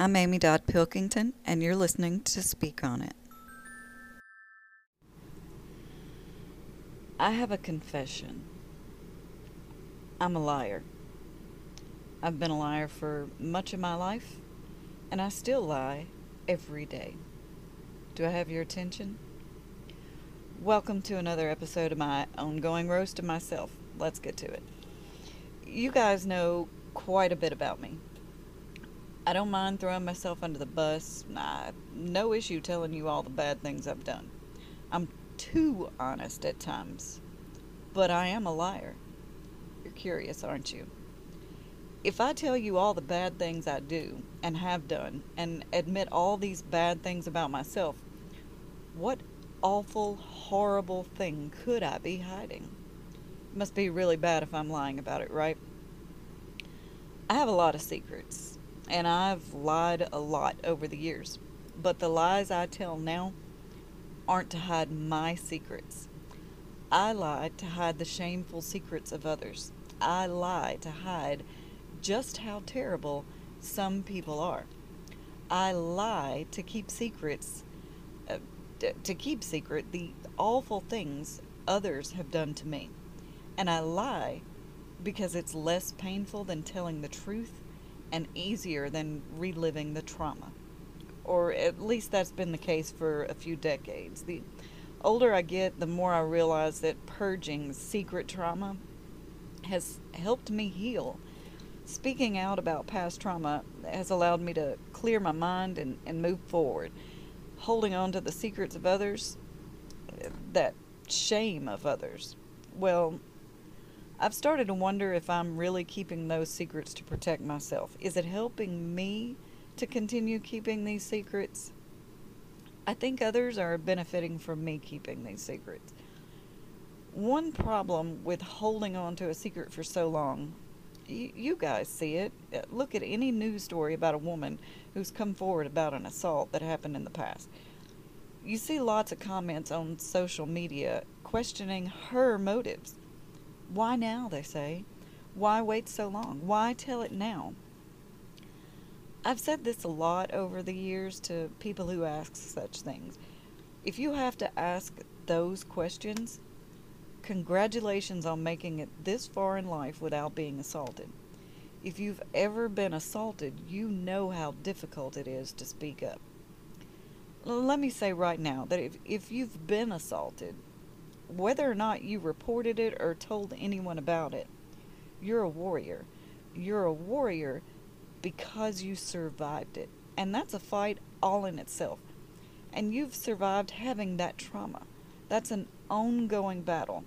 I'm Amy Dodd Pilkington, and you're listening to Speak on It. I have a confession. I'm a liar. I've been a liar for much of my life, and I still lie every day. Do I have your attention? Welcome to another episode of my ongoing roast of myself. Let's get to it. You guys know quite a bit about me. I don't mind throwing myself under the bus. Nah, no issue telling you all the bad things I've done. I'm too honest at times. But I am a liar. You're curious, aren't you? If I tell you all the bad things I do and have done and admit all these bad things about myself, what awful, horrible thing could I be hiding? It must be really bad if I'm lying about it, right? I have a lot of secrets and I've lied a lot over the years. But the lies I tell now aren't to hide my secrets. I lie to hide the shameful secrets of others. I lie to hide just how terrible some people are. I lie to keep secrets, uh, to keep secret the awful things others have done to me. And I lie because it's less painful than telling the truth and easier than reliving the trauma. Or at least that's been the case for a few decades. The older I get, the more I realize that purging secret trauma has helped me heal. Speaking out about past trauma has allowed me to clear my mind and, and move forward. Holding on to the secrets of others, that shame of others, well, I've started to wonder if I'm really keeping those secrets to protect myself. Is it helping me to continue keeping these secrets? I think others are benefiting from me keeping these secrets. One problem with holding on to a secret for so long, y- you guys see it. Uh, look at any news story about a woman who's come forward about an assault that happened in the past. You see lots of comments on social media questioning her motives. Why now, they say? Why wait so long? Why tell it now? I've said this a lot over the years to people who ask such things. If you have to ask those questions, congratulations on making it this far in life without being assaulted. If you've ever been assaulted, you know how difficult it is to speak up. Let me say right now that if, if you've been assaulted, whether or not you reported it or told anyone about it, you're a warrior. You're a warrior because you survived it. And that's a fight all in itself. And you've survived having that trauma. That's an ongoing battle.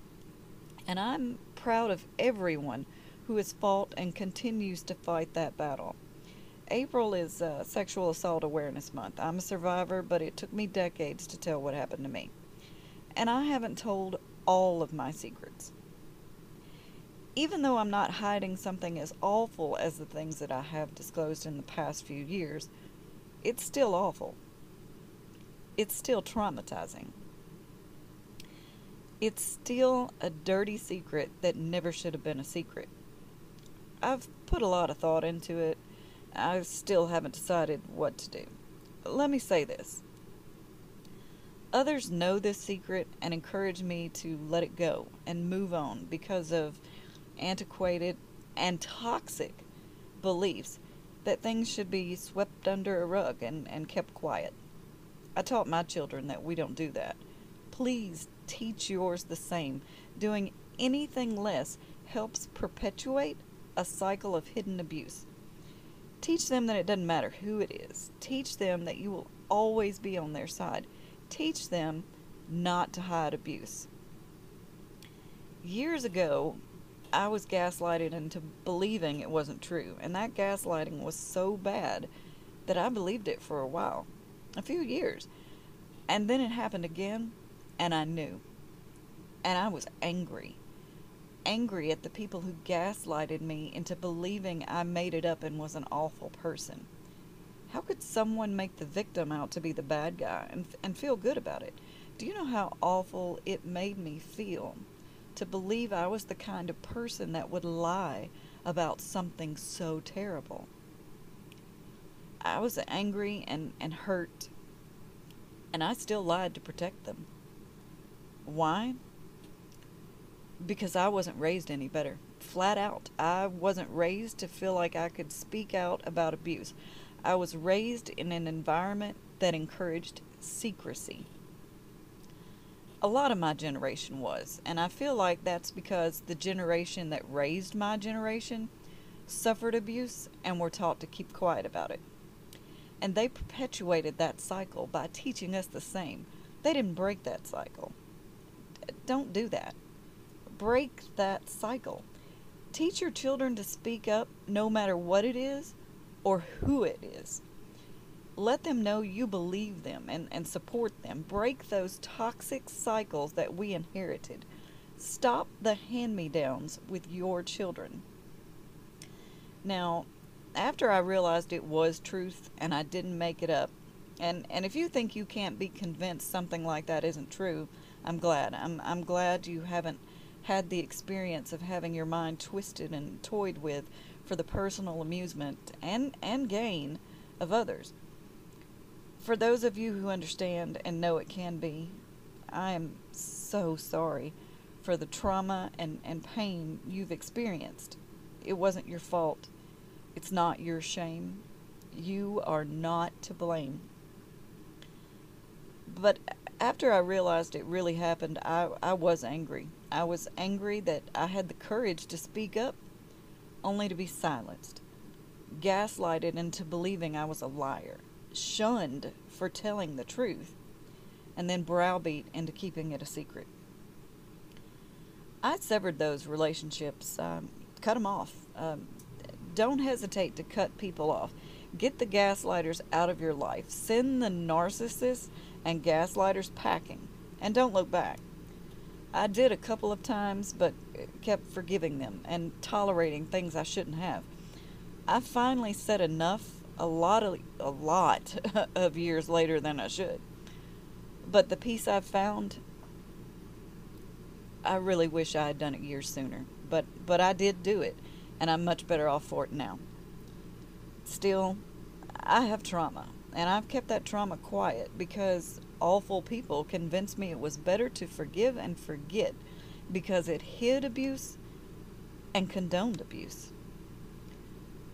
And I'm proud of everyone who has fought and continues to fight that battle. April is uh, Sexual Assault Awareness Month. I'm a survivor, but it took me decades to tell what happened to me and I haven't told all of my secrets. Even though I'm not hiding something as awful as the things that I have disclosed in the past few years, it's still awful. It's still traumatizing. It's still a dirty secret that never should have been a secret. I've put a lot of thought into it. I still haven't decided what to do. Let me say this Others know this secret and encourage me to let it go and move on because of antiquated and toxic beliefs that things should be swept under a rug and, and kept quiet. I taught my children that we don't do that. Please teach yours the same. Doing anything less helps perpetuate a cycle of hidden abuse. Teach them that it doesn't matter who it is. Teach them that you will always be on their side teach them not to hide abuse. Years ago, I was gaslighted into believing it wasn't true, and that gaslighting was so bad that I believed it for a while, a few years. And then it happened again, and I knew. And I was angry. Angry at the people who gaslighted me into believing I made it up and was an awful person. How could someone make the victim out to be the bad guy and, and feel good about it? Do you know how awful it made me feel to believe I was the kind of person that would lie about something so terrible? I was angry and, and hurt, and I still lied to protect them. Why? Because I wasn't raised any better. Flat out. I wasn't raised to feel like I could speak out about abuse. I was raised in an environment that encouraged secrecy. A lot of my generation was, and I feel like that's because the generation that raised my generation suffered abuse and were taught to keep quiet about it. And they perpetuated that cycle by teaching us the same. They didn't break that cycle. Don't do that. Break that cycle. Teach your children to speak up no matter what it is or who it is. Let them know you believe them and, and support them. Break those toxic cycles that we inherited. Stop the hand me downs with your children. Now, after I realized it was truth and I didn't make it up, and, and if you think you can't be convinced something like that isn't true, I'm glad. I'm, I'm glad you haven't had the experience of having your mind twisted and toyed with for the personal amusement and, and gain of others. For those of you who understand and know it can be, I am so sorry for the trauma and, and pain you've experienced. It wasn't your fault. It's not your shame. You are not to blame. But after I realized it really happened, I, I was angry. I was angry that I had the courage to speak up, only to be silenced, gaslighted into believing I was a liar, shunned for telling the truth, and then browbeat into keeping it a secret. I severed those relationships, um, cut them off. Um, don't hesitate to cut people off. Get the gaslighters out of your life. Send the narcissists and gaslighters packing. And don't look back. I did a couple of times, but kept forgiving them and tolerating things I shouldn't have. I finally said enough a lot of a lot of years later than I should. But the peace I've found I really wish I had done it years sooner. But but I did do it and I'm much better off for it now. Still, I have trauma, and I've kept that trauma quiet because awful people convinced me it was better to forgive and forget because it hid abuse and condoned abuse.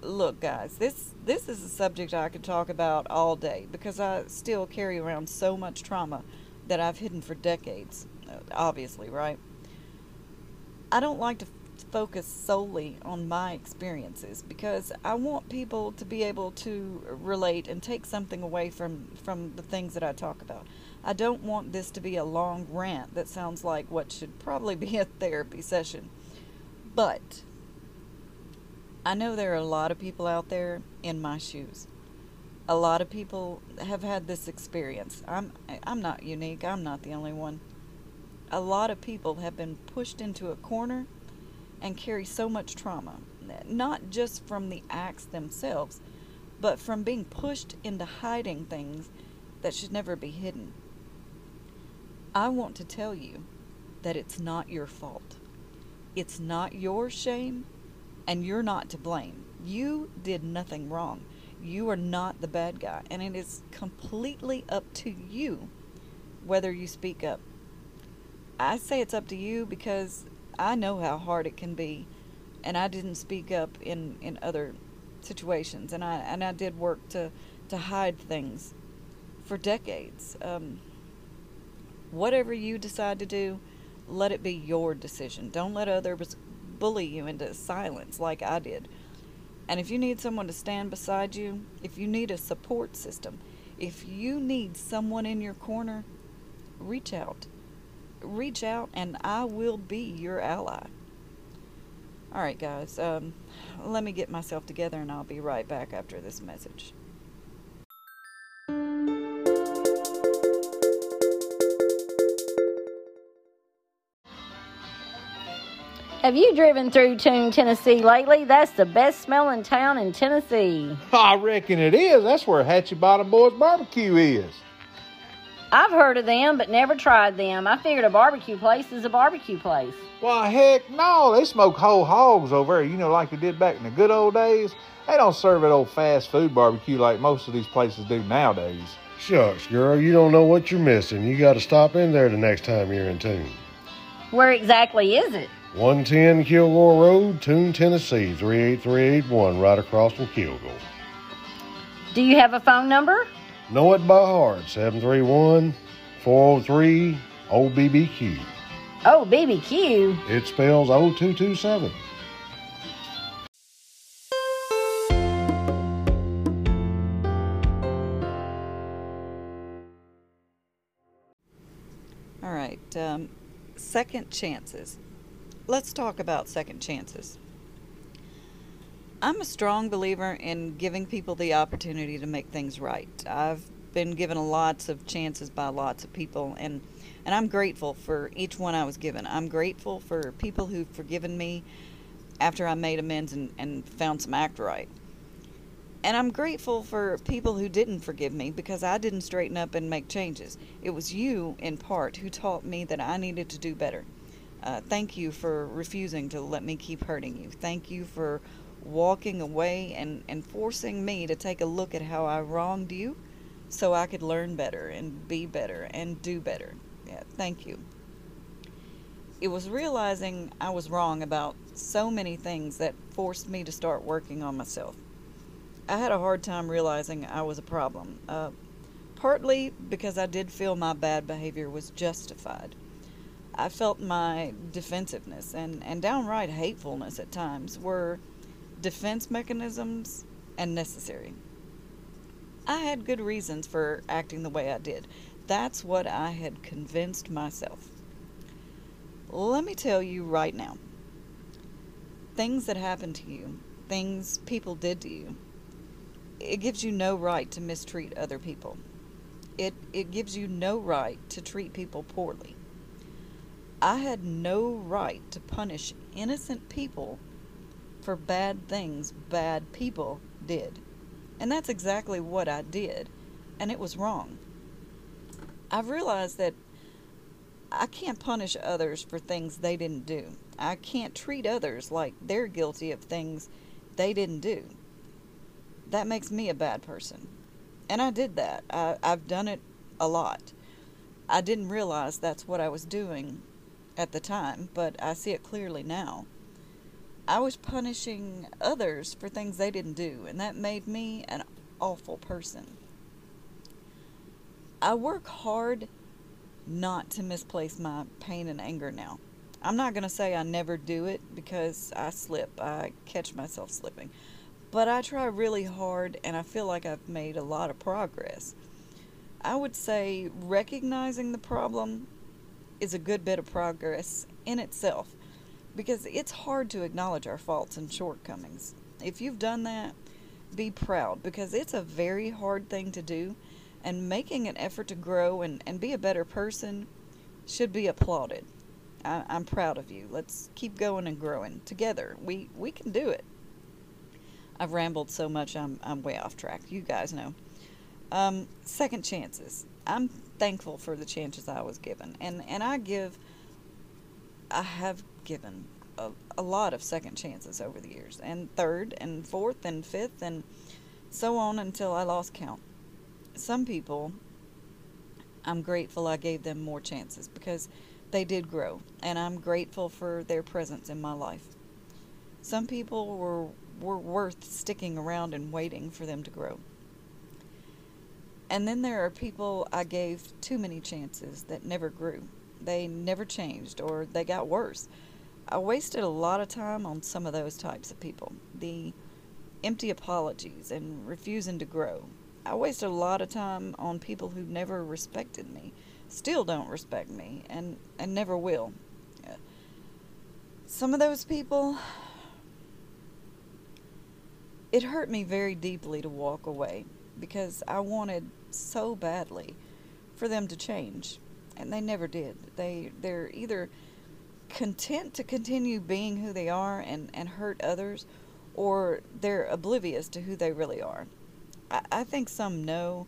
Look, guys, this this is a subject I could talk about all day because I still carry around so much trauma that I've hidden for decades. Obviously, right? I don't like to focus solely on my experiences because I want people to be able to relate and take something away from from the things that I talk about. I don't want this to be a long rant that sounds like what should probably be a therapy session. But I know there are a lot of people out there in my shoes. A lot of people have had this experience. I'm I'm not unique. I'm not the only one. A lot of people have been pushed into a corner and carry so much trauma, not just from the acts themselves, but from being pushed into hiding things that should never be hidden. I want to tell you that it's not your fault. It's not your shame, and you're not to blame. You did nothing wrong. You are not the bad guy, and it is completely up to you whether you speak up. I say it's up to you because I know how hard it can be, and I didn't speak up in in other situations, and I and I did work to to hide things for decades. Um, whatever you decide to do, let it be your decision. Don't let others bully you into silence like I did. And if you need someone to stand beside you, if you need a support system, if you need someone in your corner, reach out reach out and I will be your ally. All right, guys, um, let me get myself together and I'll be right back after this message. Have you driven through Toone, Tennessee lately? That's the best smelling town in Tennessee. I reckon it is. That's where Hatchie Bottom Boys Barbecue is. I've heard of them, but never tried them. I figured a barbecue place is a barbecue place. Why, heck no. They smoke whole hogs over there, you know, like they did back in the good old days. They don't serve it old fast food barbecue like most of these places do nowadays. Shucks, girl, you don't know what you're missing. You got to stop in there the next time you're in Toone. Where exactly is it? 110 Kilgore Road, Toone, Tennessee, 38381, right across from Kilgore. Do you have a phone number? Know it by heart, 731 403 OBBQ. Oh, BBQ. It spells 0227. All right. Um, second chances. Let's talk about second chances. I'm a strong believer in giving people the opportunity to make things right. I've been given lots of chances by lots of people, and, and I'm grateful for each one I was given. I'm grateful for people who've forgiven me after I made amends and, and found some act right. And I'm grateful for people who didn't forgive me because I didn't straighten up and make changes. It was you, in part, who taught me that I needed to do better. Uh, thank you for refusing to let me keep hurting you. Thank you for walking away and, and forcing me to take a look at how I wronged you so I could learn better and be better and do better. Yeah, thank you. It was realizing I was wrong about so many things that forced me to start working on myself. I had a hard time realizing I was a problem, uh, partly because I did feel my bad behavior was justified. I felt my defensiveness and, and downright hatefulness at times were defense mechanisms and necessary. I had good reasons for acting the way I did. That's what I had convinced myself. Let me tell you right now things that happened to you, things people did to you, it gives you no right to mistreat other people. It, it gives you no right to treat people poorly. I had no right to punish innocent people for bad things bad people did. And that's exactly what I did, and it was wrong. I've realized that I can't punish others for things they didn't do. I can't treat others like they're guilty of things they didn't do. That makes me a bad person. And I did that. I, I've done it a lot. I didn't realize that's what I was doing at the time, but I see it clearly now. I was punishing others for things they didn't do, and that made me an awful person. I work hard not to misplace my pain and anger now. I'm not going to say I never do it because I slip. I catch myself slipping. But I try really hard and I feel like I've made a lot of progress. I would say recognizing the problem is a good bit of progress in itself because it's hard to acknowledge our faults and shortcomings. If you've done that, be proud because it's a very hard thing to do, and making an effort to grow and, and be a better person should be applauded. I, I'm proud of you. Let's keep going and growing together. We we can do it. I've rambled so much, I'm I'm way off track. You guys know. Um, second chances. I'm thankful for the chances I was given, and and I give. I have given a, a lot of second chances over the years, and third, and fourth, and fifth, and so on until I lost count. Some people, I'm grateful I gave them more chances because they did grow, and I'm grateful for their presence in my life. Some people were were worth sticking around and waiting for them to grow. And then there are people I gave too many chances that never grew. They never changed or they got worse. I wasted a lot of time on some of those types of people. The empty apologies and refusing to grow. I wasted a lot of time on people who never respected me, still don't respect me, and, and never will. Some of those people, it hurt me very deeply to walk away because I wanted so badly for them to change, and they never did. They they're either content to continue being who they are and, and hurt others, or they're oblivious to who they really are. I, I think some know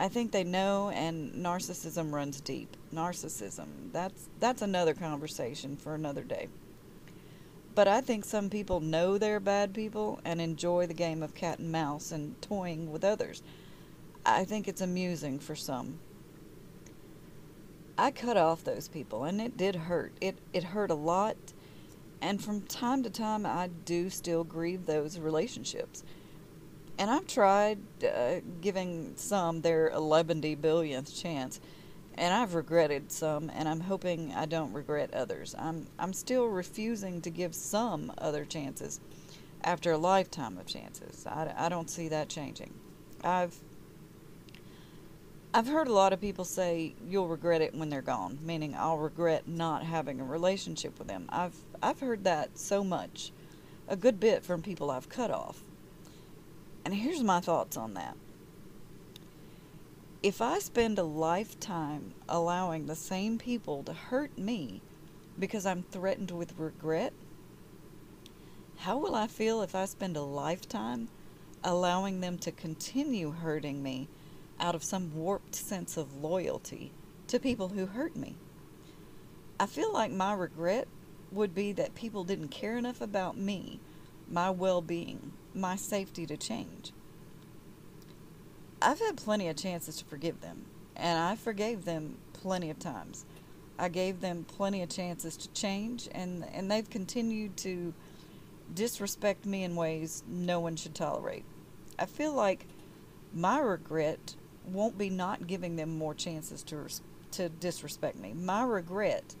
I think they know and narcissism runs deep. Narcissism. That's that's another conversation for another day. But I think some people know they're bad people and enjoy the game of cat and mouse and toying with others. I think it's amusing for some. I cut off those people and it did hurt. It it hurt a lot. And from time to time I do still grieve those relationships. And I've tried uh, giving some their 11 billionth chance, and I've regretted some, and I'm hoping I don't regret others. I'm I'm still refusing to give some other chances after a lifetime of chances. I, I don't see that changing. I've I've heard a lot of people say you'll regret it when they're gone, meaning I'll regret not having a relationship with them. I've I've heard that so much, a good bit from people I've cut off. And here's my thoughts on that. If I spend a lifetime allowing the same people to hurt me because I'm threatened with regret, how will I feel if I spend a lifetime allowing them to continue hurting me out of some warped sense of loyalty to people who hurt me? I feel like my regret would be that people didn't care enough about me, my well being, my safety to change. I've had plenty of chances to forgive them, and I forgave them plenty of times. I gave them plenty of chances to change, and, and they've continued to disrespect me in ways no one should tolerate. I feel like my regret won't be not giving them more chances to, to disrespect me. My regret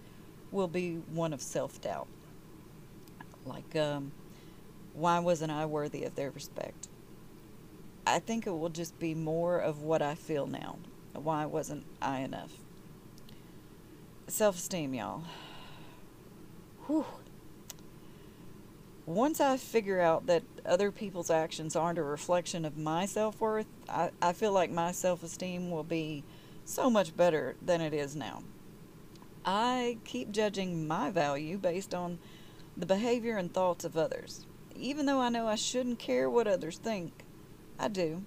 will be one of self doubt. Like, um, why wasn't I worthy of their respect? I think it will just be more of what I feel now. Why wasn't I enough? Self esteem, y'all. Whew. Once I figure out that other people's actions aren't a reflection of my self worth, I, I feel like my self esteem will be so much better than it is now. I keep judging my value based on the behavior and thoughts of others even though I know I shouldn't care what others think, I do.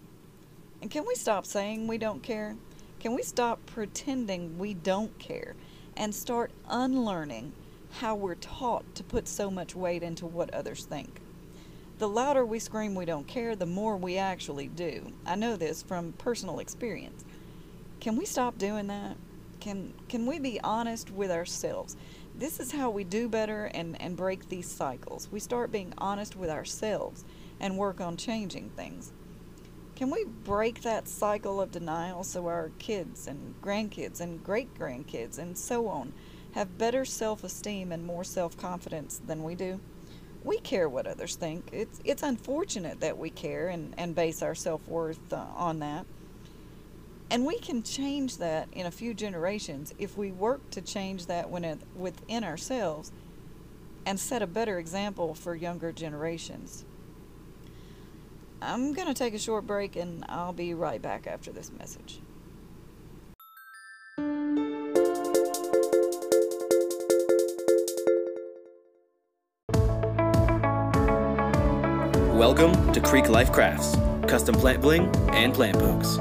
And can we stop saying we don't care? Can we stop pretending we don't care and start unlearning how we're taught to put so much weight into what others think? The louder we scream we don't care, the more we actually do. I know this from personal experience. Can we stop doing that? Can can we be honest with ourselves? this is how we do better and, and break these cycles. We start being honest with ourselves and work on changing things. Can we break that cycle of denial so our kids and grandkids and great grandkids and so on have better self esteem and more self confidence than we do? We care what others think. It's, it's unfortunate that we care and, and base our self worth uh, on that. And we can change that in a few generations if we work to change that within ourselves and set a better example for younger generations. I'm going to take a short break and I'll be right back after this message. Welcome to Creek Life Crafts, custom plant bling and plant pokes.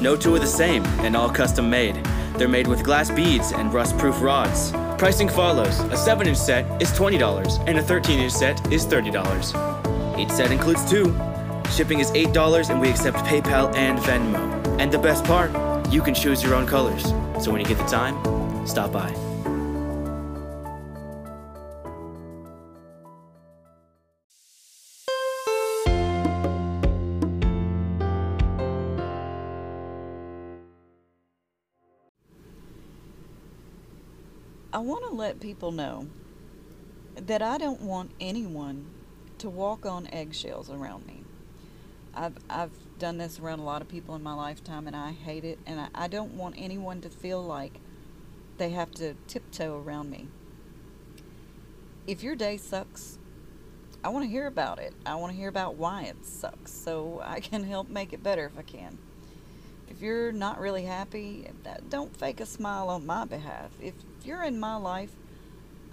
No two are the same, and all custom made. They're made with glass beads and rust-proof rods. Pricing follows. A 7-inch set is $20, and a 13-inch set is $30. Each set includes two. Shipping is $8, and we accept PayPal and Venmo. And the best part, you can choose your own colors. So when you get the time, stop by. I want to let people know that I don't want anyone to walk on eggshells around me. I've I've done this around a lot of people in my lifetime and I hate it and I, I don't want anyone to feel like they have to tiptoe around me. If your day sucks, I want to hear about it. I want to hear about why it sucks so I can help make it better if I can. If you're not really happy, don't fake a smile on my behalf. If you're in my life,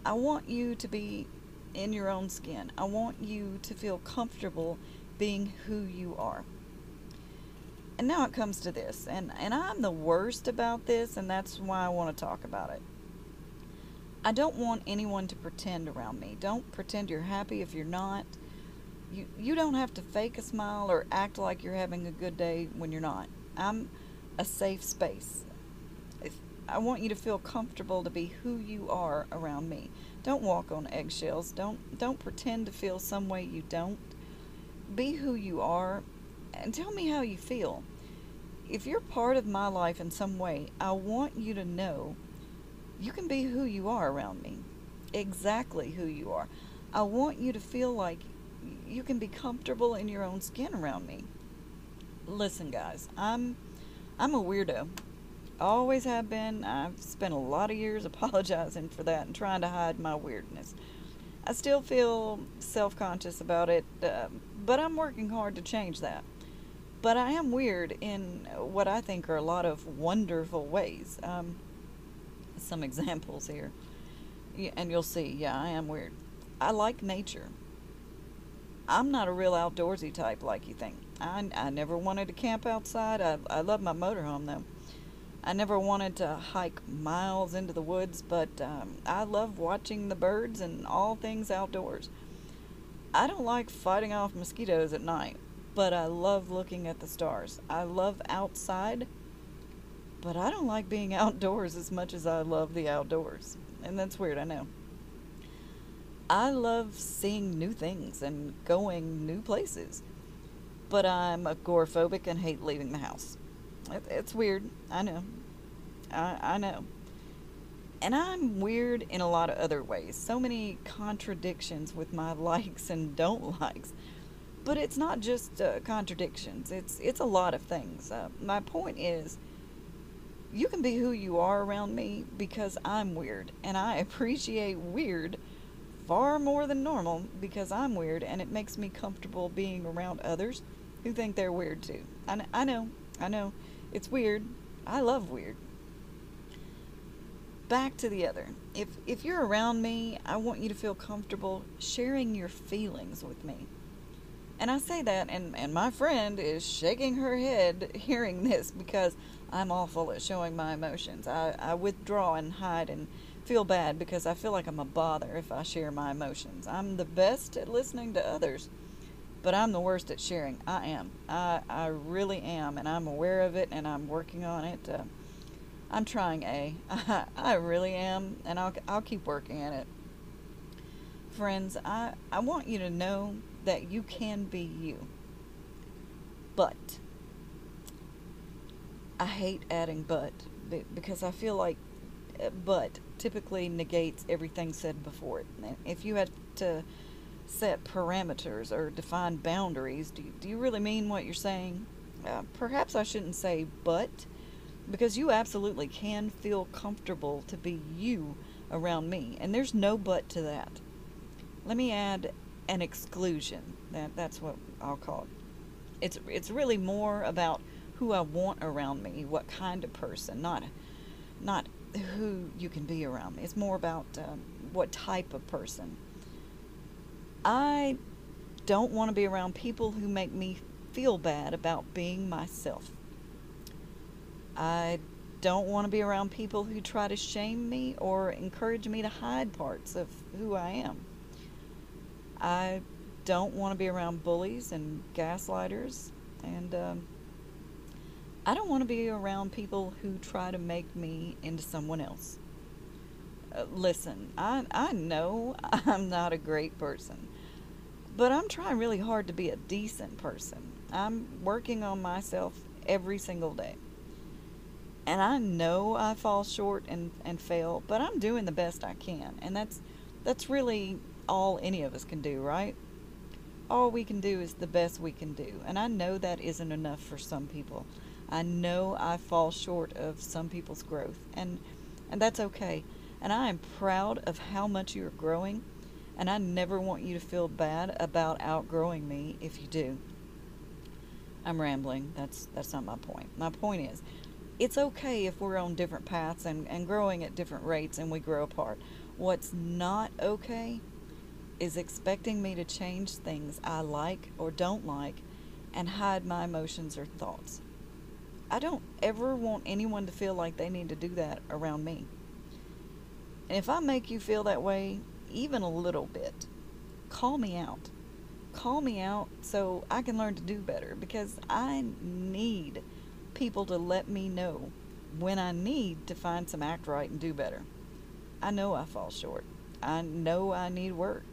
I want you to be in your own skin. I want you to feel comfortable being who you are. And now it comes to this, and, and I'm the worst about this, and that's why I want to talk about it. I don't want anyone to pretend around me. Don't pretend you're happy if you're not. You, you don't have to fake a smile or act like you're having a good day when you're not. I'm a safe space. I want you to feel comfortable to be who you are around me. Don't walk on eggshells. Don't don't pretend to feel some way you don't. Be who you are and tell me how you feel. If you're part of my life in some way, I want you to know you can be who you are around me. Exactly who you are. I want you to feel like you can be comfortable in your own skin around me. Listen, guys, I'm I'm a weirdo. Always have been. I've spent a lot of years apologizing for that and trying to hide my weirdness. I still feel self conscious about it, uh, but I'm working hard to change that. But I am weird in what I think are a lot of wonderful ways. Um, some examples here. And you'll see, yeah, I am weird. I like nature. I'm not a real outdoorsy type like you think. I, I never wanted to camp outside. I, I love my motorhome though. I never wanted to hike miles into the woods, but um, I love watching the birds and all things outdoors. I don't like fighting off mosquitoes at night, but I love looking at the stars. I love outside, but I don't like being outdoors as much as I love the outdoors. And that's weird, I know. I love seeing new things and going new places, but I'm agoraphobic and hate leaving the house. It, it's weird, I know. I, I know. And I'm weird in a lot of other ways. So many contradictions with my likes and don't likes. But it's not just uh, contradictions. It's it's a lot of things. Uh, my point is, you can be who you are around me because I'm weird, and I appreciate weird far more than normal because I'm weird, and it makes me comfortable being around others who think they're weird too. I, I know, I know, it's weird. I love weird. Back to the other. If if you're around me, I want you to feel comfortable sharing your feelings with me. And I say that, and, and my friend is shaking her head hearing this because I'm awful at showing my emotions. I, I withdraw and hide and feel bad because I feel like I'm a bother if I share my emotions. I'm the best at listening to others, but I'm the worst at sharing. I am. I, I really am, and I'm aware of it, and I'm working on it. Uh, I'm trying, A. I, I really am, and I'll, I'll keep working at it. Friends, I, I want you to know that you can be you. But I hate adding but because I feel like uh, but typically negates everything said before it. If you had to set parameters or define boundaries, do you, do you really mean what you're saying? Uh, perhaps I shouldn't say but because you absolutely can feel comfortable to be you around me, and there's no but to that. Let me add an exclusion. That that's what I'll call it. It's it's really more about who I want around me, what kind of person, not not who you can be around me. It's more about um, what type of person. I don't want to be around people who make me feel bad about being myself. I don't want to be around people who try to shame me or encourage me to hide parts of who I am. I don't want to be around bullies and gaslighters, and um, I don't want to be around people who try to make me into someone else. Listen, I, I know I'm not a great person, but I'm trying really hard to be a decent person. I'm working on myself every single day. And I know I fall short and, and fail, but I'm doing the best I can. And that's that's really all any of us can do, right? All we can do is the best we can do. And I know that isn't enough for some people. I know I fall short of some people's growth, and and that's okay. And I am proud of how much you're growing, and I never want you to feel bad about outgrowing me if you do. I'm rambling. That's that's not my point. My point is it's okay if we're on different paths and, and growing at different rates and we grow apart. What's not okay is expecting me to change things I like or don't like and hide my emotions or thoughts. I don't ever want anyone to feel like they need to do that around me. And if I make you feel that way, even a little bit, call me out. Call me out so I can learn to do better because I need people to let me know when I need to find some act right and do better. I know I fall short. I know I need work.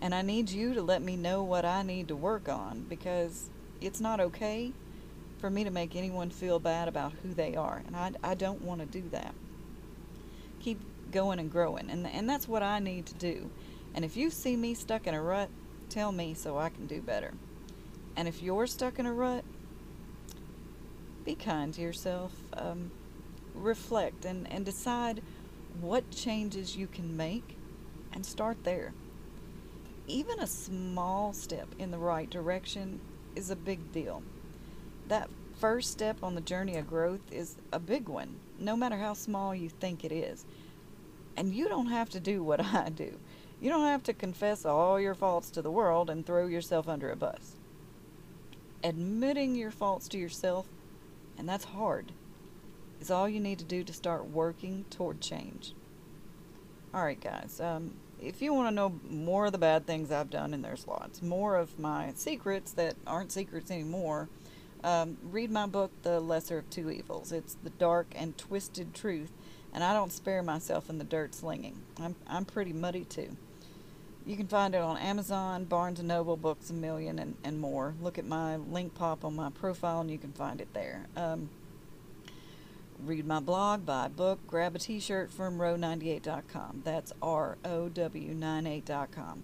And I need you to let me know what I need to work on because it's not okay for me to make anyone feel bad about who they are. And I, I don't want to do that. Going and growing. And, and that's what I need to do. And if you see me stuck in a rut, tell me so I can do better. And if you're stuck in a rut, be kind to yourself. Um, reflect and, and decide what changes you can make and start there. Even a small step in the right direction is a big deal. That first step on the journey of growth is a big one, no matter how small you think it is. And you don't have to do what I do. You don't have to confess all your faults to the world and throw yourself under a bus. Admitting your faults to yourself, and that's hard, is all you need to do to start working toward change. Alright, guys, um, if you want to know more of the bad things I've done, and there's lots, more of my secrets that aren't secrets anymore, um, read my book, The Lesser of Two Evils. It's the dark and twisted truth, and I don't spare myself in the dirt slinging. I'm, I'm pretty muddy too. You can find it on Amazon, Barnes & Noble, Books A Million, and, and more. Look at my Linkpop on my profile, and you can find it there. Um, read my blog, buy a book, grab a t-shirt from row98.com. That's R-O-W98.com.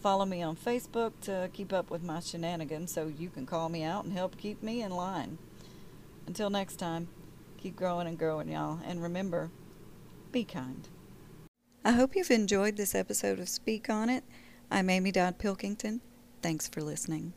Follow me on Facebook to keep up with my shenanigans so you can call me out and help keep me in line. Until next time, keep growing and growing, y'all. And remember, be kind. I hope you've enjoyed this episode of Speak On It. I'm Amy Dodd Pilkington. Thanks for listening.